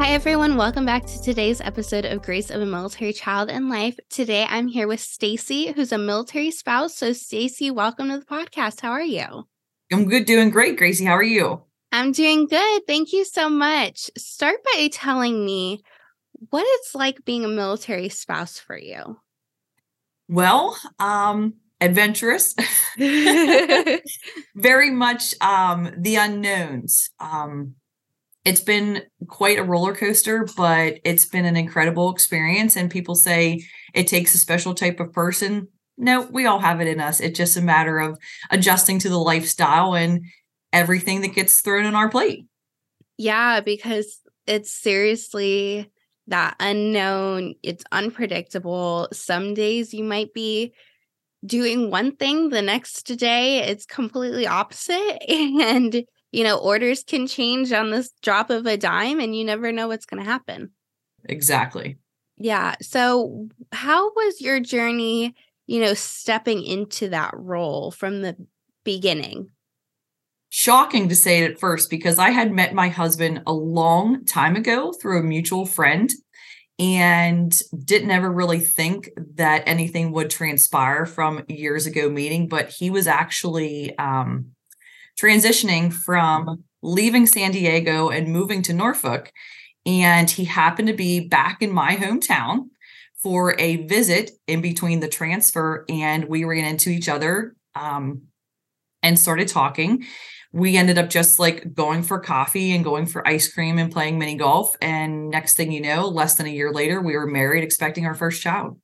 Hi, everyone. Welcome back to today's episode of Grace of a Military Child and Life. Today, I'm here with Stacey, who's a military spouse. So, Stacey, welcome to the podcast. How are you? I'm good, doing great, Gracie. How are you? I'm doing good. Thank you so much. Start by telling me what it's like being a military spouse for you. Well, um, adventurous, very much um, the unknowns. Um, it's been quite a roller coaster, but it's been an incredible experience. And people say it takes a special type of person. No, we all have it in us. It's just a matter of adjusting to the lifestyle and everything that gets thrown on our plate. Yeah, because it's seriously that unknown, it's unpredictable. Some days you might be doing one thing, the next day it's completely opposite. And you know, orders can change on this drop of a dime and you never know what's going to happen. Exactly. Yeah. So, how was your journey, you know, stepping into that role from the beginning? Shocking to say it at first because I had met my husband a long time ago through a mutual friend and didn't ever really think that anything would transpire from years ago meeting but he was actually um, transitioning from leaving San Diego and moving to Norfolk. And he happened to be back in my hometown for a visit in between the transfer. And we ran into each other um, and started talking. We ended up just like going for coffee and going for ice cream and playing mini golf. And next thing you know, less than a year later, we were married, expecting our first child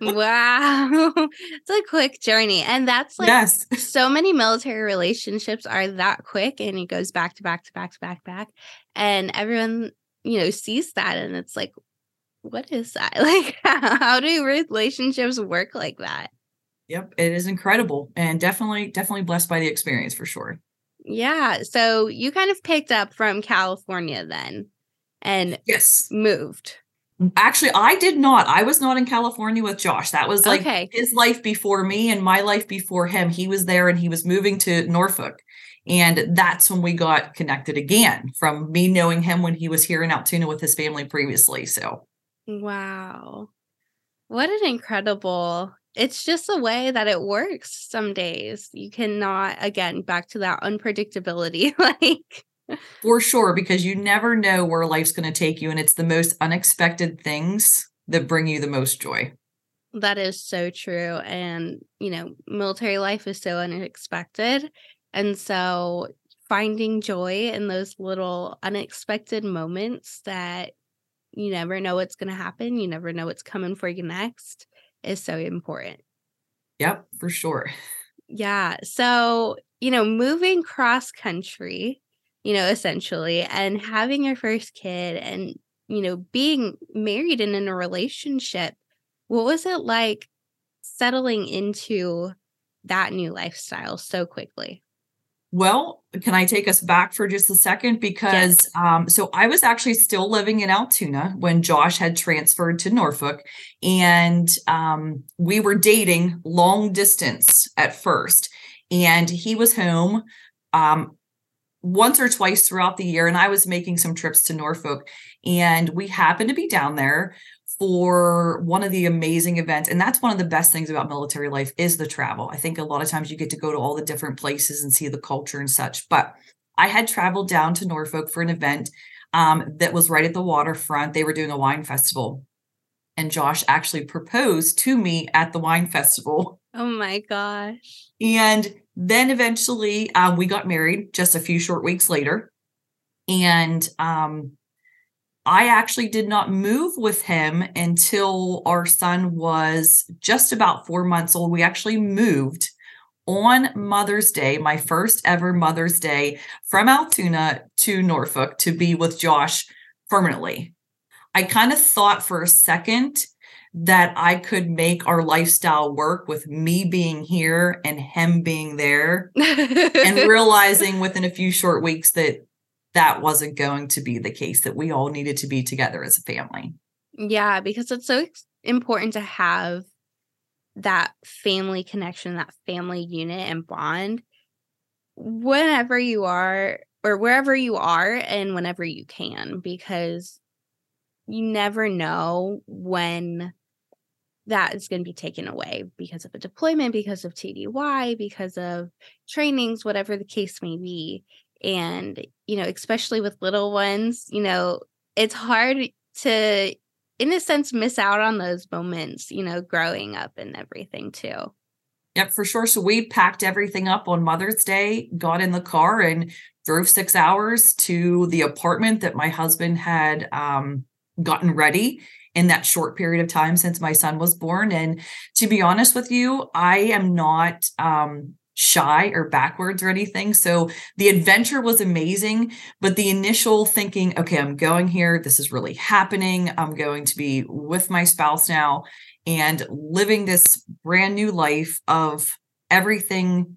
wow. It's a quick journey. And that's like yes. so many military relationships are that quick and it goes back to back to back to back back. And everyone, you know, sees that and it's like, what is that? Like how do relationships work like that? Yep, it is incredible and definitely definitely blessed by the experience for sure. Yeah. So you kind of picked up from California then and yes, moved. Actually, I did not. I was not in California with Josh. That was like okay. his life before me and my life before him. He was there and he was moving to Norfolk. And that's when we got connected again from me knowing him when he was here in Altoona with his family previously. So, wow. What an incredible. It's just the way that it works some days. You cannot, again, back to that unpredictability. like, for sure, because you never know where life's going to take you. And it's the most unexpected things that bring you the most joy. That is so true. And, you know, military life is so unexpected. And so finding joy in those little unexpected moments that you never know what's going to happen, you never know what's coming for you next is so important. Yep, for sure. Yeah. So, you know, moving cross country, you know, essentially, and having your first kid and, you know, being married and in a relationship, what was it like settling into that new lifestyle so quickly? Well, can I take us back for just a second? Because yes. um, so I was actually still living in Altoona when Josh had transferred to Norfolk, and um, we were dating long distance at first. And he was home um, once or twice throughout the year and I was making some trips to Norfolk and we happened to be down there for one of the amazing events and that's one of the best things about military life is the travel. I think a lot of times you get to go to all the different places and see the culture and such. But I had traveled down to Norfolk for an event um, that was right at the waterfront. They were doing a wine festival. And Josh actually proposed to me at the wine festival. Oh my gosh. And then eventually um, we got married just a few short weeks later. And um, I actually did not move with him until our son was just about four months old. We actually moved on Mother's Day, my first ever Mother's Day, from Altoona to Norfolk to be with Josh permanently. I kind of thought for a second that I could make our lifestyle work with me being here and him being there and realizing within a few short weeks that that wasn't going to be the case that we all needed to be together as a family. Yeah, because it's so important to have that family connection, that family unit and bond whenever you are or wherever you are and whenever you can because you never know when that is going to be taken away because of a deployment, because of TDY, because of trainings, whatever the case may be. And, you know, especially with little ones, you know, it's hard to, in a sense, miss out on those moments, you know, growing up and everything too. Yep, for sure. So we packed everything up on Mother's Day, got in the car, and drove six hours to the apartment that my husband had um, gotten ready in that short period of time since my son was born. And to be honest with you, I am not um, shy or backwards or anything. So the adventure was amazing, but the initial thinking, okay, I'm going here. This is really happening. I'm going to be with my spouse now and living this brand new life of everything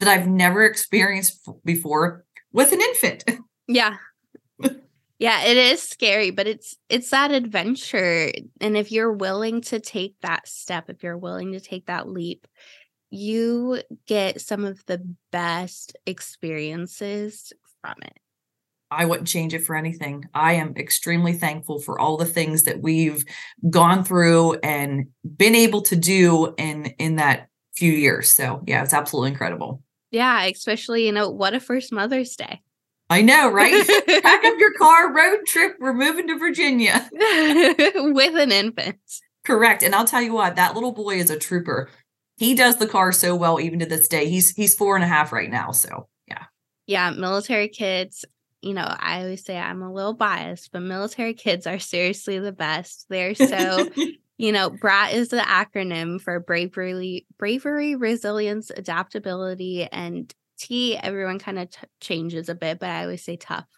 that I've never experienced before with an infant. Yeah. Yeah, it is scary, but it's it's that adventure and if you're willing to take that step, if you're willing to take that leap, you get some of the best experiences from it. I wouldn't change it for anything. I am extremely thankful for all the things that we've gone through and been able to do in in that few years. So, yeah, it's absolutely incredible. Yeah, especially, you know, what a first Mother's Day. I know, right? Pack up your car, road trip. We're moving to Virginia with an infant. Correct. And I'll tell you what, that little boy is a trooper. He does the car so well, even to this day. He's he's four and a half right now. So yeah. Yeah, military kids. You know, I always say I'm a little biased, but military kids are seriously the best. They're so you know, BRAT is the acronym for bravery, bravery, resilience, adaptability, and T, everyone kind of t- changes a bit, but I always say tough,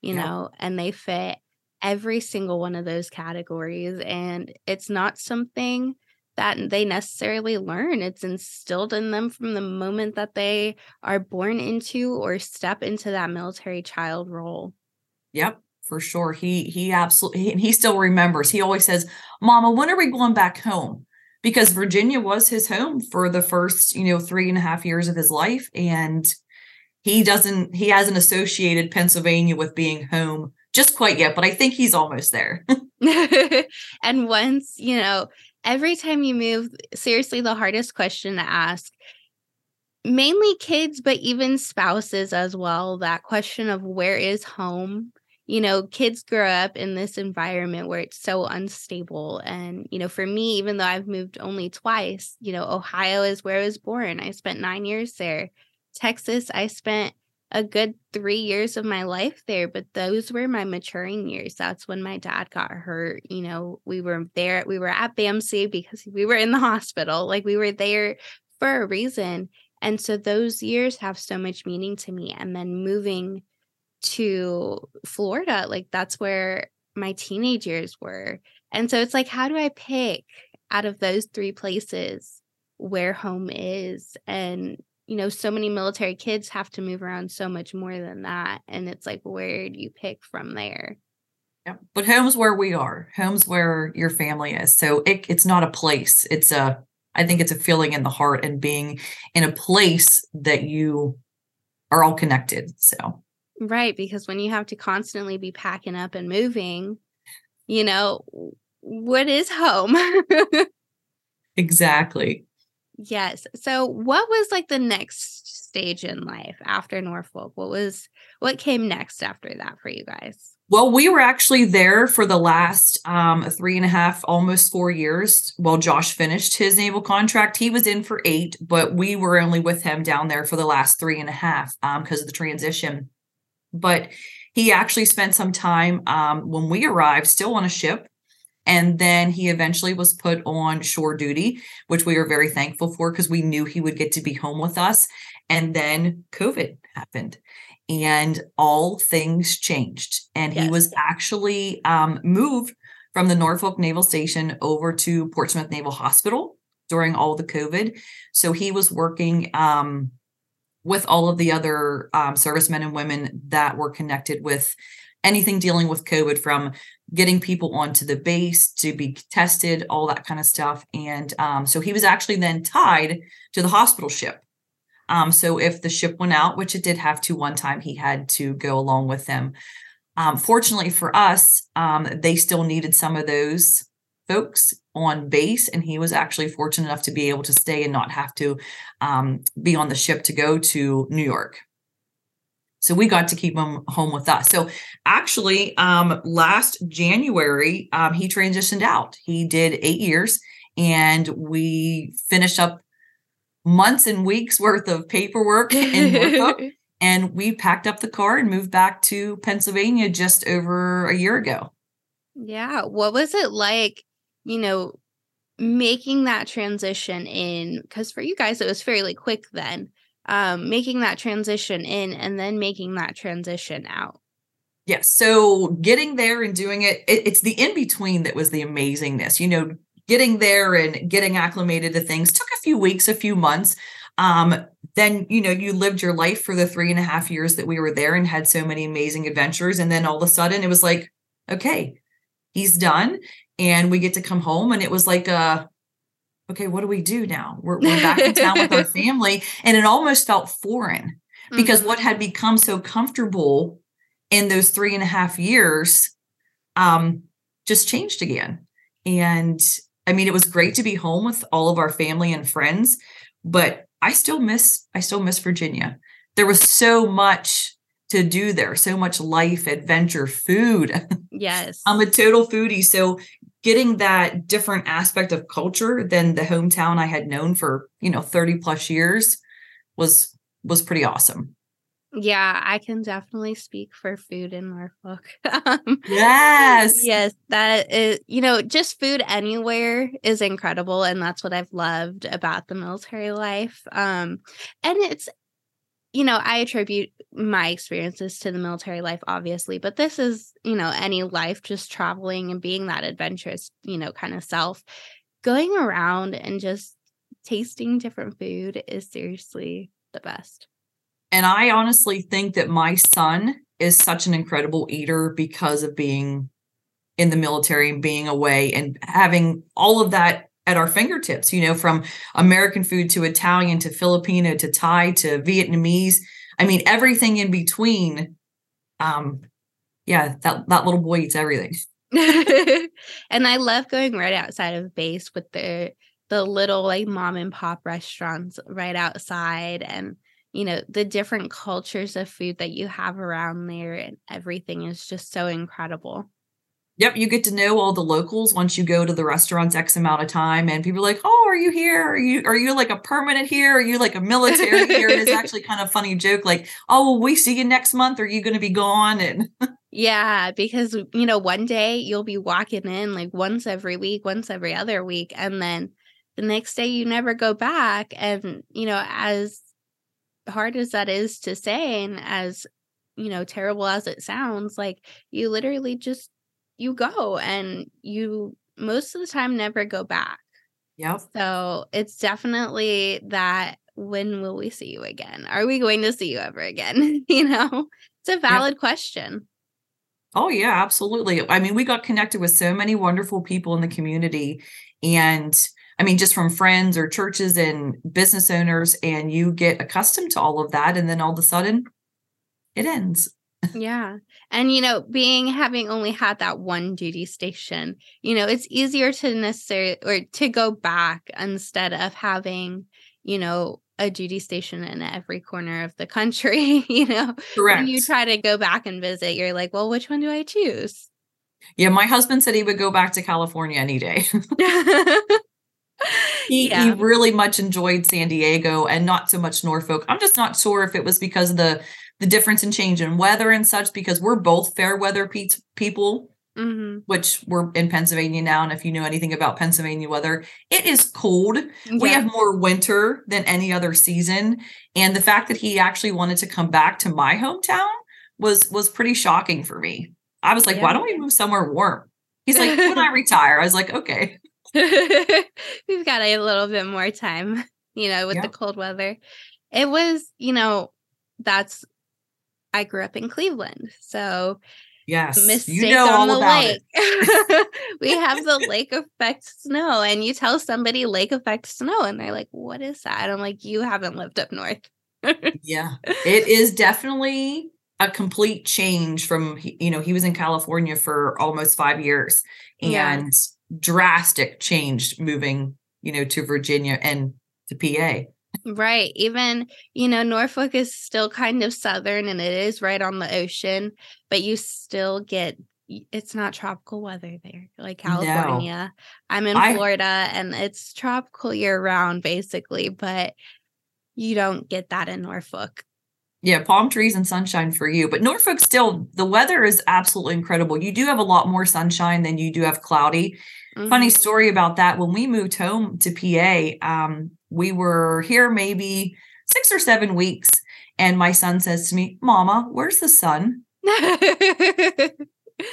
you yeah. know, and they fit every single one of those categories. And it's not something that they necessarily learn. It's instilled in them from the moment that they are born into or step into that military child role. Yep, for sure. He he absolutely he, he still remembers. He always says, "Mama, when are we going back home?" Because Virginia was his home for the first, you know, three and a half years of his life. And he doesn't, he hasn't associated Pennsylvania with being home just quite yet, but I think he's almost there. and once, you know, every time you move, seriously, the hardest question to ask, mainly kids, but even spouses as well, that question of where is home you know, kids grow up in this environment where it's so unstable. And, you know, for me, even though I've moved only twice, you know, Ohio is where I was born. I spent nine years there. Texas, I spent a good three years of my life there, but those were my maturing years. That's when my dad got hurt. You know, we were there, we were at BAMC because we were in the hospital. Like we were there for a reason. And so those years have so much meaning to me. And then moving to Florida, like that's where my teenage years were. And so it's like, how do I pick out of those three places where home is? And, you know, so many military kids have to move around so much more than that. And it's like, where do you pick from there? Yeah, but home's where we are. Home's where your family is. So it, it's not a place. It's a, I think it's a feeling in the heart and being in a place that you are all connected. So Right. Because when you have to constantly be packing up and moving, you know, what is home? exactly. Yes. So what was like the next stage in life after Norfolk? What was what came next after that for you guys? Well, we were actually there for the last um, three and a half, almost four years while Josh finished his naval contract. He was in for eight, but we were only with him down there for the last three and a half because um, of the transition but he actually spent some time um, when we arrived still on a ship and then he eventually was put on shore duty which we were very thankful for because we knew he would get to be home with us and then covid happened and all things changed. And yes. he was actually um, moved from the Norfolk Naval Station over to Portsmouth Naval Hospital during all the COVID. So he was working um, with all of the other um, servicemen and women that were connected with anything dealing with COVID from getting people onto the base to be tested, all that kind of stuff. And um, so he was actually then tied to the hospital ship. Um, so if the ship went out, which it did have to one time, he had to go along with them. Um, fortunately for us, um, they still needed some of those folks on base, and he was actually fortunate enough to be able to stay and not have to um, be on the ship to go to New York. So we got to keep him home with us. So actually, um, last January, um, he transitioned out. He did eight years, and we finished up months and weeks worth of paperwork in Norfolk. and we packed up the car and moved back to Pennsylvania just over a year ago. Yeah. What was it like, you know, making that transition in? Because for you guys, it was fairly quick then um, making that transition in and then making that transition out. Yes. So getting there and doing it, it it's the in between that was the amazingness. You know, getting there and getting acclimated to things took a few weeks, a few months. Um, then you know you lived your life for the three and a half years that we were there and had so many amazing adventures and then all of a sudden it was like okay he's done and we get to come home and it was like a okay, what do we do now? We're, we're back in town with our family. And it almost felt foreign because mm-hmm. what had become so comfortable in those three and a half years um, just changed again. And I mean, it was great to be home with all of our family and friends, but I still miss, I still miss Virginia. There was so much to do there, so much life, adventure, food. Yes. I'm a total foodie. So getting that different aspect of culture than the hometown I had known for, you know, 30 plus years was was pretty awesome. Yeah, I can definitely speak for food in Norfolk. um, yes. Yes, that is, you know, just food anywhere is incredible and that's what I've loved about the military life. Um and it's you know, I attribute my experiences to the military life, obviously, but this is, you know, any life just traveling and being that adventurous, you know, kind of self. Going around and just tasting different food is seriously the best. And I honestly think that my son is such an incredible eater because of being in the military and being away and having all of that at our fingertips, you know, from American food to Italian to Filipino to Thai to Vietnamese. I mean, everything in between. Um, yeah, that, that little boy eats everything. and I love going right outside of base with the the little like mom and pop restaurants right outside and you know the different cultures of food that you have around there and everything is just so incredible. Yep, you get to know all the locals once you go to the restaurants X amount of time, and people are like, "Oh, are you here? Are you are you like a permanent here? Are you like a military here?" it's actually kind of funny joke, like, "Oh, will we see you next month? Are you going to be gone?" And yeah, because you know, one day you'll be walking in like once every week, once every other week, and then the next day you never go back. And you know, as hard as that is to say, and as you know, terrible as it sounds, like you literally just you go and you most of the time never go back. Yep. So it's definitely that when will we see you again? Are we going to see you ever again? you know, it's a valid yep. question. Oh, yeah, absolutely. I mean, we got connected with so many wonderful people in the community. And I mean, just from friends or churches and business owners, and you get accustomed to all of that. And then all of a sudden, it ends yeah. And you know, being having only had that one duty station, you know, it's easier to necessarily or to go back instead of having, you know, a duty station in every corner of the country, you know. Correct. When you try to go back and visit, you're like, well, which one do I choose? Yeah, my husband said he would go back to California any day. he, yeah. he really much enjoyed San Diego and not so much Norfolk. I'm just not sure if it was because of the the difference in change in weather and such because we're both fair weather pe- people mm-hmm. which we're in Pennsylvania now. And if you know anything about Pennsylvania weather, it is cold. Yeah. We have more winter than any other season. And the fact that he actually wanted to come back to my hometown was was pretty shocking for me. I was like, yeah. why don't we move somewhere warm? He's like, when I retire, I was like, okay. We've got a little bit more time, you know, with yeah. the cold weather. It was, you know, that's I grew up in Cleveland. So Yes, mistake you know on the lake. we have the lake effect snow, and you tell somebody lake effect snow, and they're like, "What is that?" I'm like, "You haven't lived up north." yeah, it is definitely a complete change from you know he was in California for almost five years, and yeah. drastic change moving you know to Virginia and to PA. Right. Even, you know, Norfolk is still kind of southern and it is right on the ocean, but you still get it's not tropical weather there like California. No. I'm in I, Florida and it's tropical year round basically, but you don't get that in Norfolk. Yeah, palm trees and sunshine for you. But Norfolk still, the weather is absolutely incredible. You do have a lot more sunshine than you do have cloudy. Mm-hmm. Funny story about that. When we moved home to PA, um, we were here maybe six or seven weeks. And my son says to me, Mama, where's the sun? I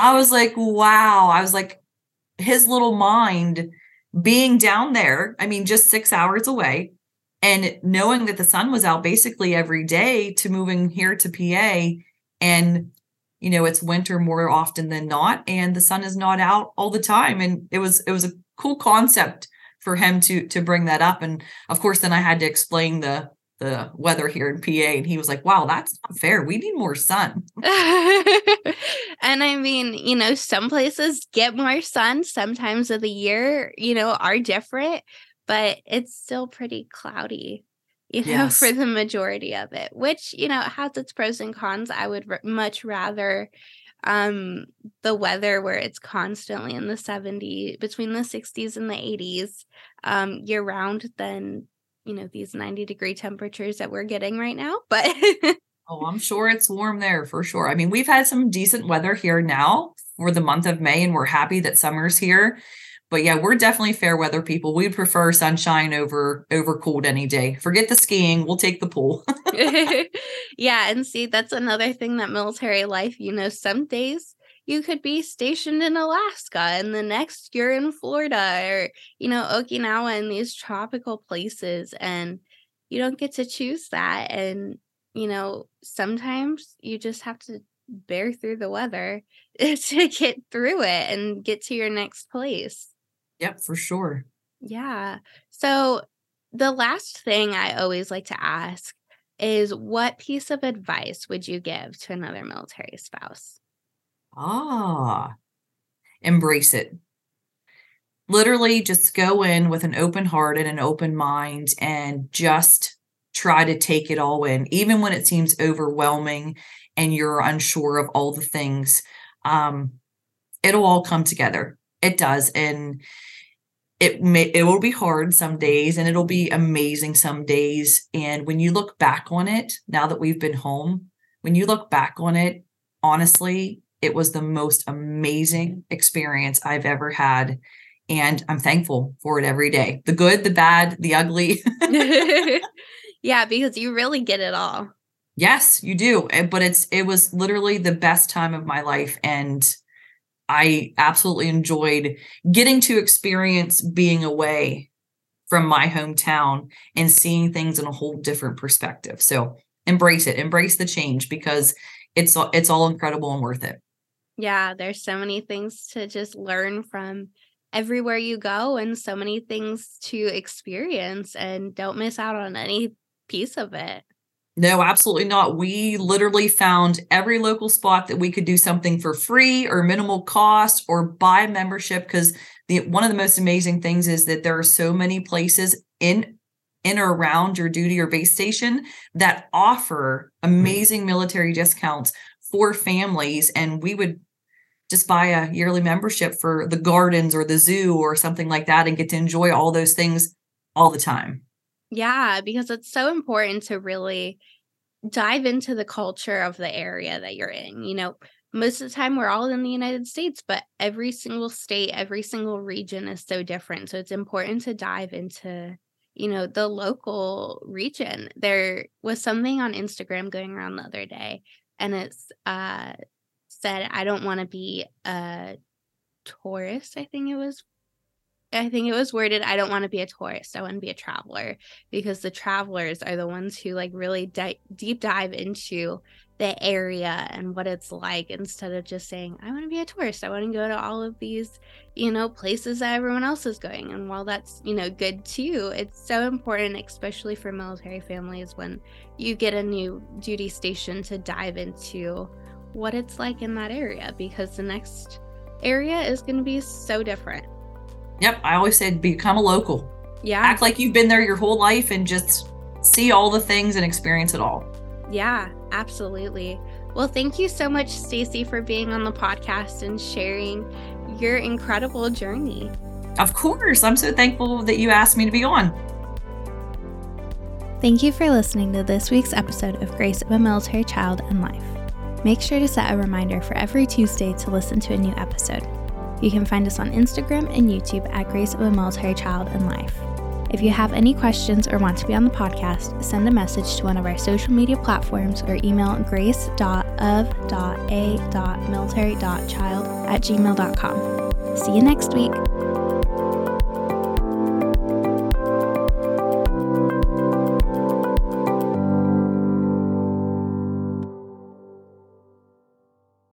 was like, wow. I was like, his little mind being down there, I mean, just six hours away, and knowing that the sun was out basically every day to moving here to PA. And, you know, it's winter more often than not, and the sun is not out all the time. And it was, it was a cool concept for him to to bring that up and of course then i had to explain the the weather here in pa and he was like wow that's not fair we need more sun and i mean you know some places get more sun sometimes of the year you know are different but it's still pretty cloudy you know yes. for the majority of it which you know has its pros and cons. I would r- much rather um the weather where it's constantly in the 70 between the 60s and the 80s um year round than you know these 90 degree temperatures that we're getting right now but oh i'm sure it's warm there for sure. I mean we've had some decent weather here now for the month of may and we're happy that summer's here but yeah, we're definitely fair weather people. We'd prefer sunshine over over cold any day. Forget the skiing, we'll take the pool. yeah, and see that's another thing that military life, you know, some days you could be stationed in Alaska and the next you're in Florida or you know, Okinawa and these tropical places and you don't get to choose that and you know, sometimes you just have to bear through the weather to get through it and get to your next place. Yep, for sure. Yeah. So the last thing I always like to ask is what piece of advice would you give to another military spouse? Ah, embrace it. Literally, just go in with an open heart and an open mind and just try to take it all in, even when it seems overwhelming and you're unsure of all the things. Um, it'll all come together. It does. And it may it will be hard some days and it'll be amazing some days and when you look back on it now that we've been home when you look back on it honestly it was the most amazing experience i've ever had and i'm thankful for it every day the good the bad the ugly yeah because you really get it all yes you do eh, but it's it was literally the best time of my life and I absolutely enjoyed getting to experience being away from my hometown and seeing things in a whole different perspective. So embrace it, embrace the change because it's it's all incredible and worth it. Yeah, there's so many things to just learn from everywhere you go and so many things to experience and don't miss out on any piece of it. No, absolutely not. We literally found every local spot that we could do something for free or minimal cost or buy membership because the one of the most amazing things is that there are so many places in in or around your duty or base station that offer amazing military discounts for families and we would just buy a yearly membership for the gardens or the zoo or something like that and get to enjoy all those things all the time. Yeah, because it's so important to really dive into the culture of the area that you're in. You know, most of the time we're all in the United States, but every single state, every single region is so different. So it's important to dive into, you know, the local region. There was something on Instagram going around the other day, and it's uh said, I don't want to be a tourist, I think it was I think it was worded I don't want to be a tourist. I want to be a traveler because the travelers are the ones who like really di- deep dive into the area and what it's like instead of just saying I want to be a tourist. I want to go to all of these, you know, places that everyone else is going. And while that's, you know, good too, it's so important especially for military families when you get a new duty station to dive into what it's like in that area because the next area is going to be so different. Yep. I always said become a local. Yeah. Act like you've been there your whole life and just see all the things and experience it all. Yeah, absolutely. Well, thank you so much, Stacey, for being on the podcast and sharing your incredible journey. Of course. I'm so thankful that you asked me to be on. Thank you for listening to this week's episode of Grace of a Military Child and Life. Make sure to set a reminder for every Tuesday to listen to a new episode. You can find us on Instagram and YouTube at Grace of a Military Child and Life. If you have any questions or want to be on the podcast, send a message to one of our social media platforms or email grace.of.a.military.child at gmail.com. See you next week.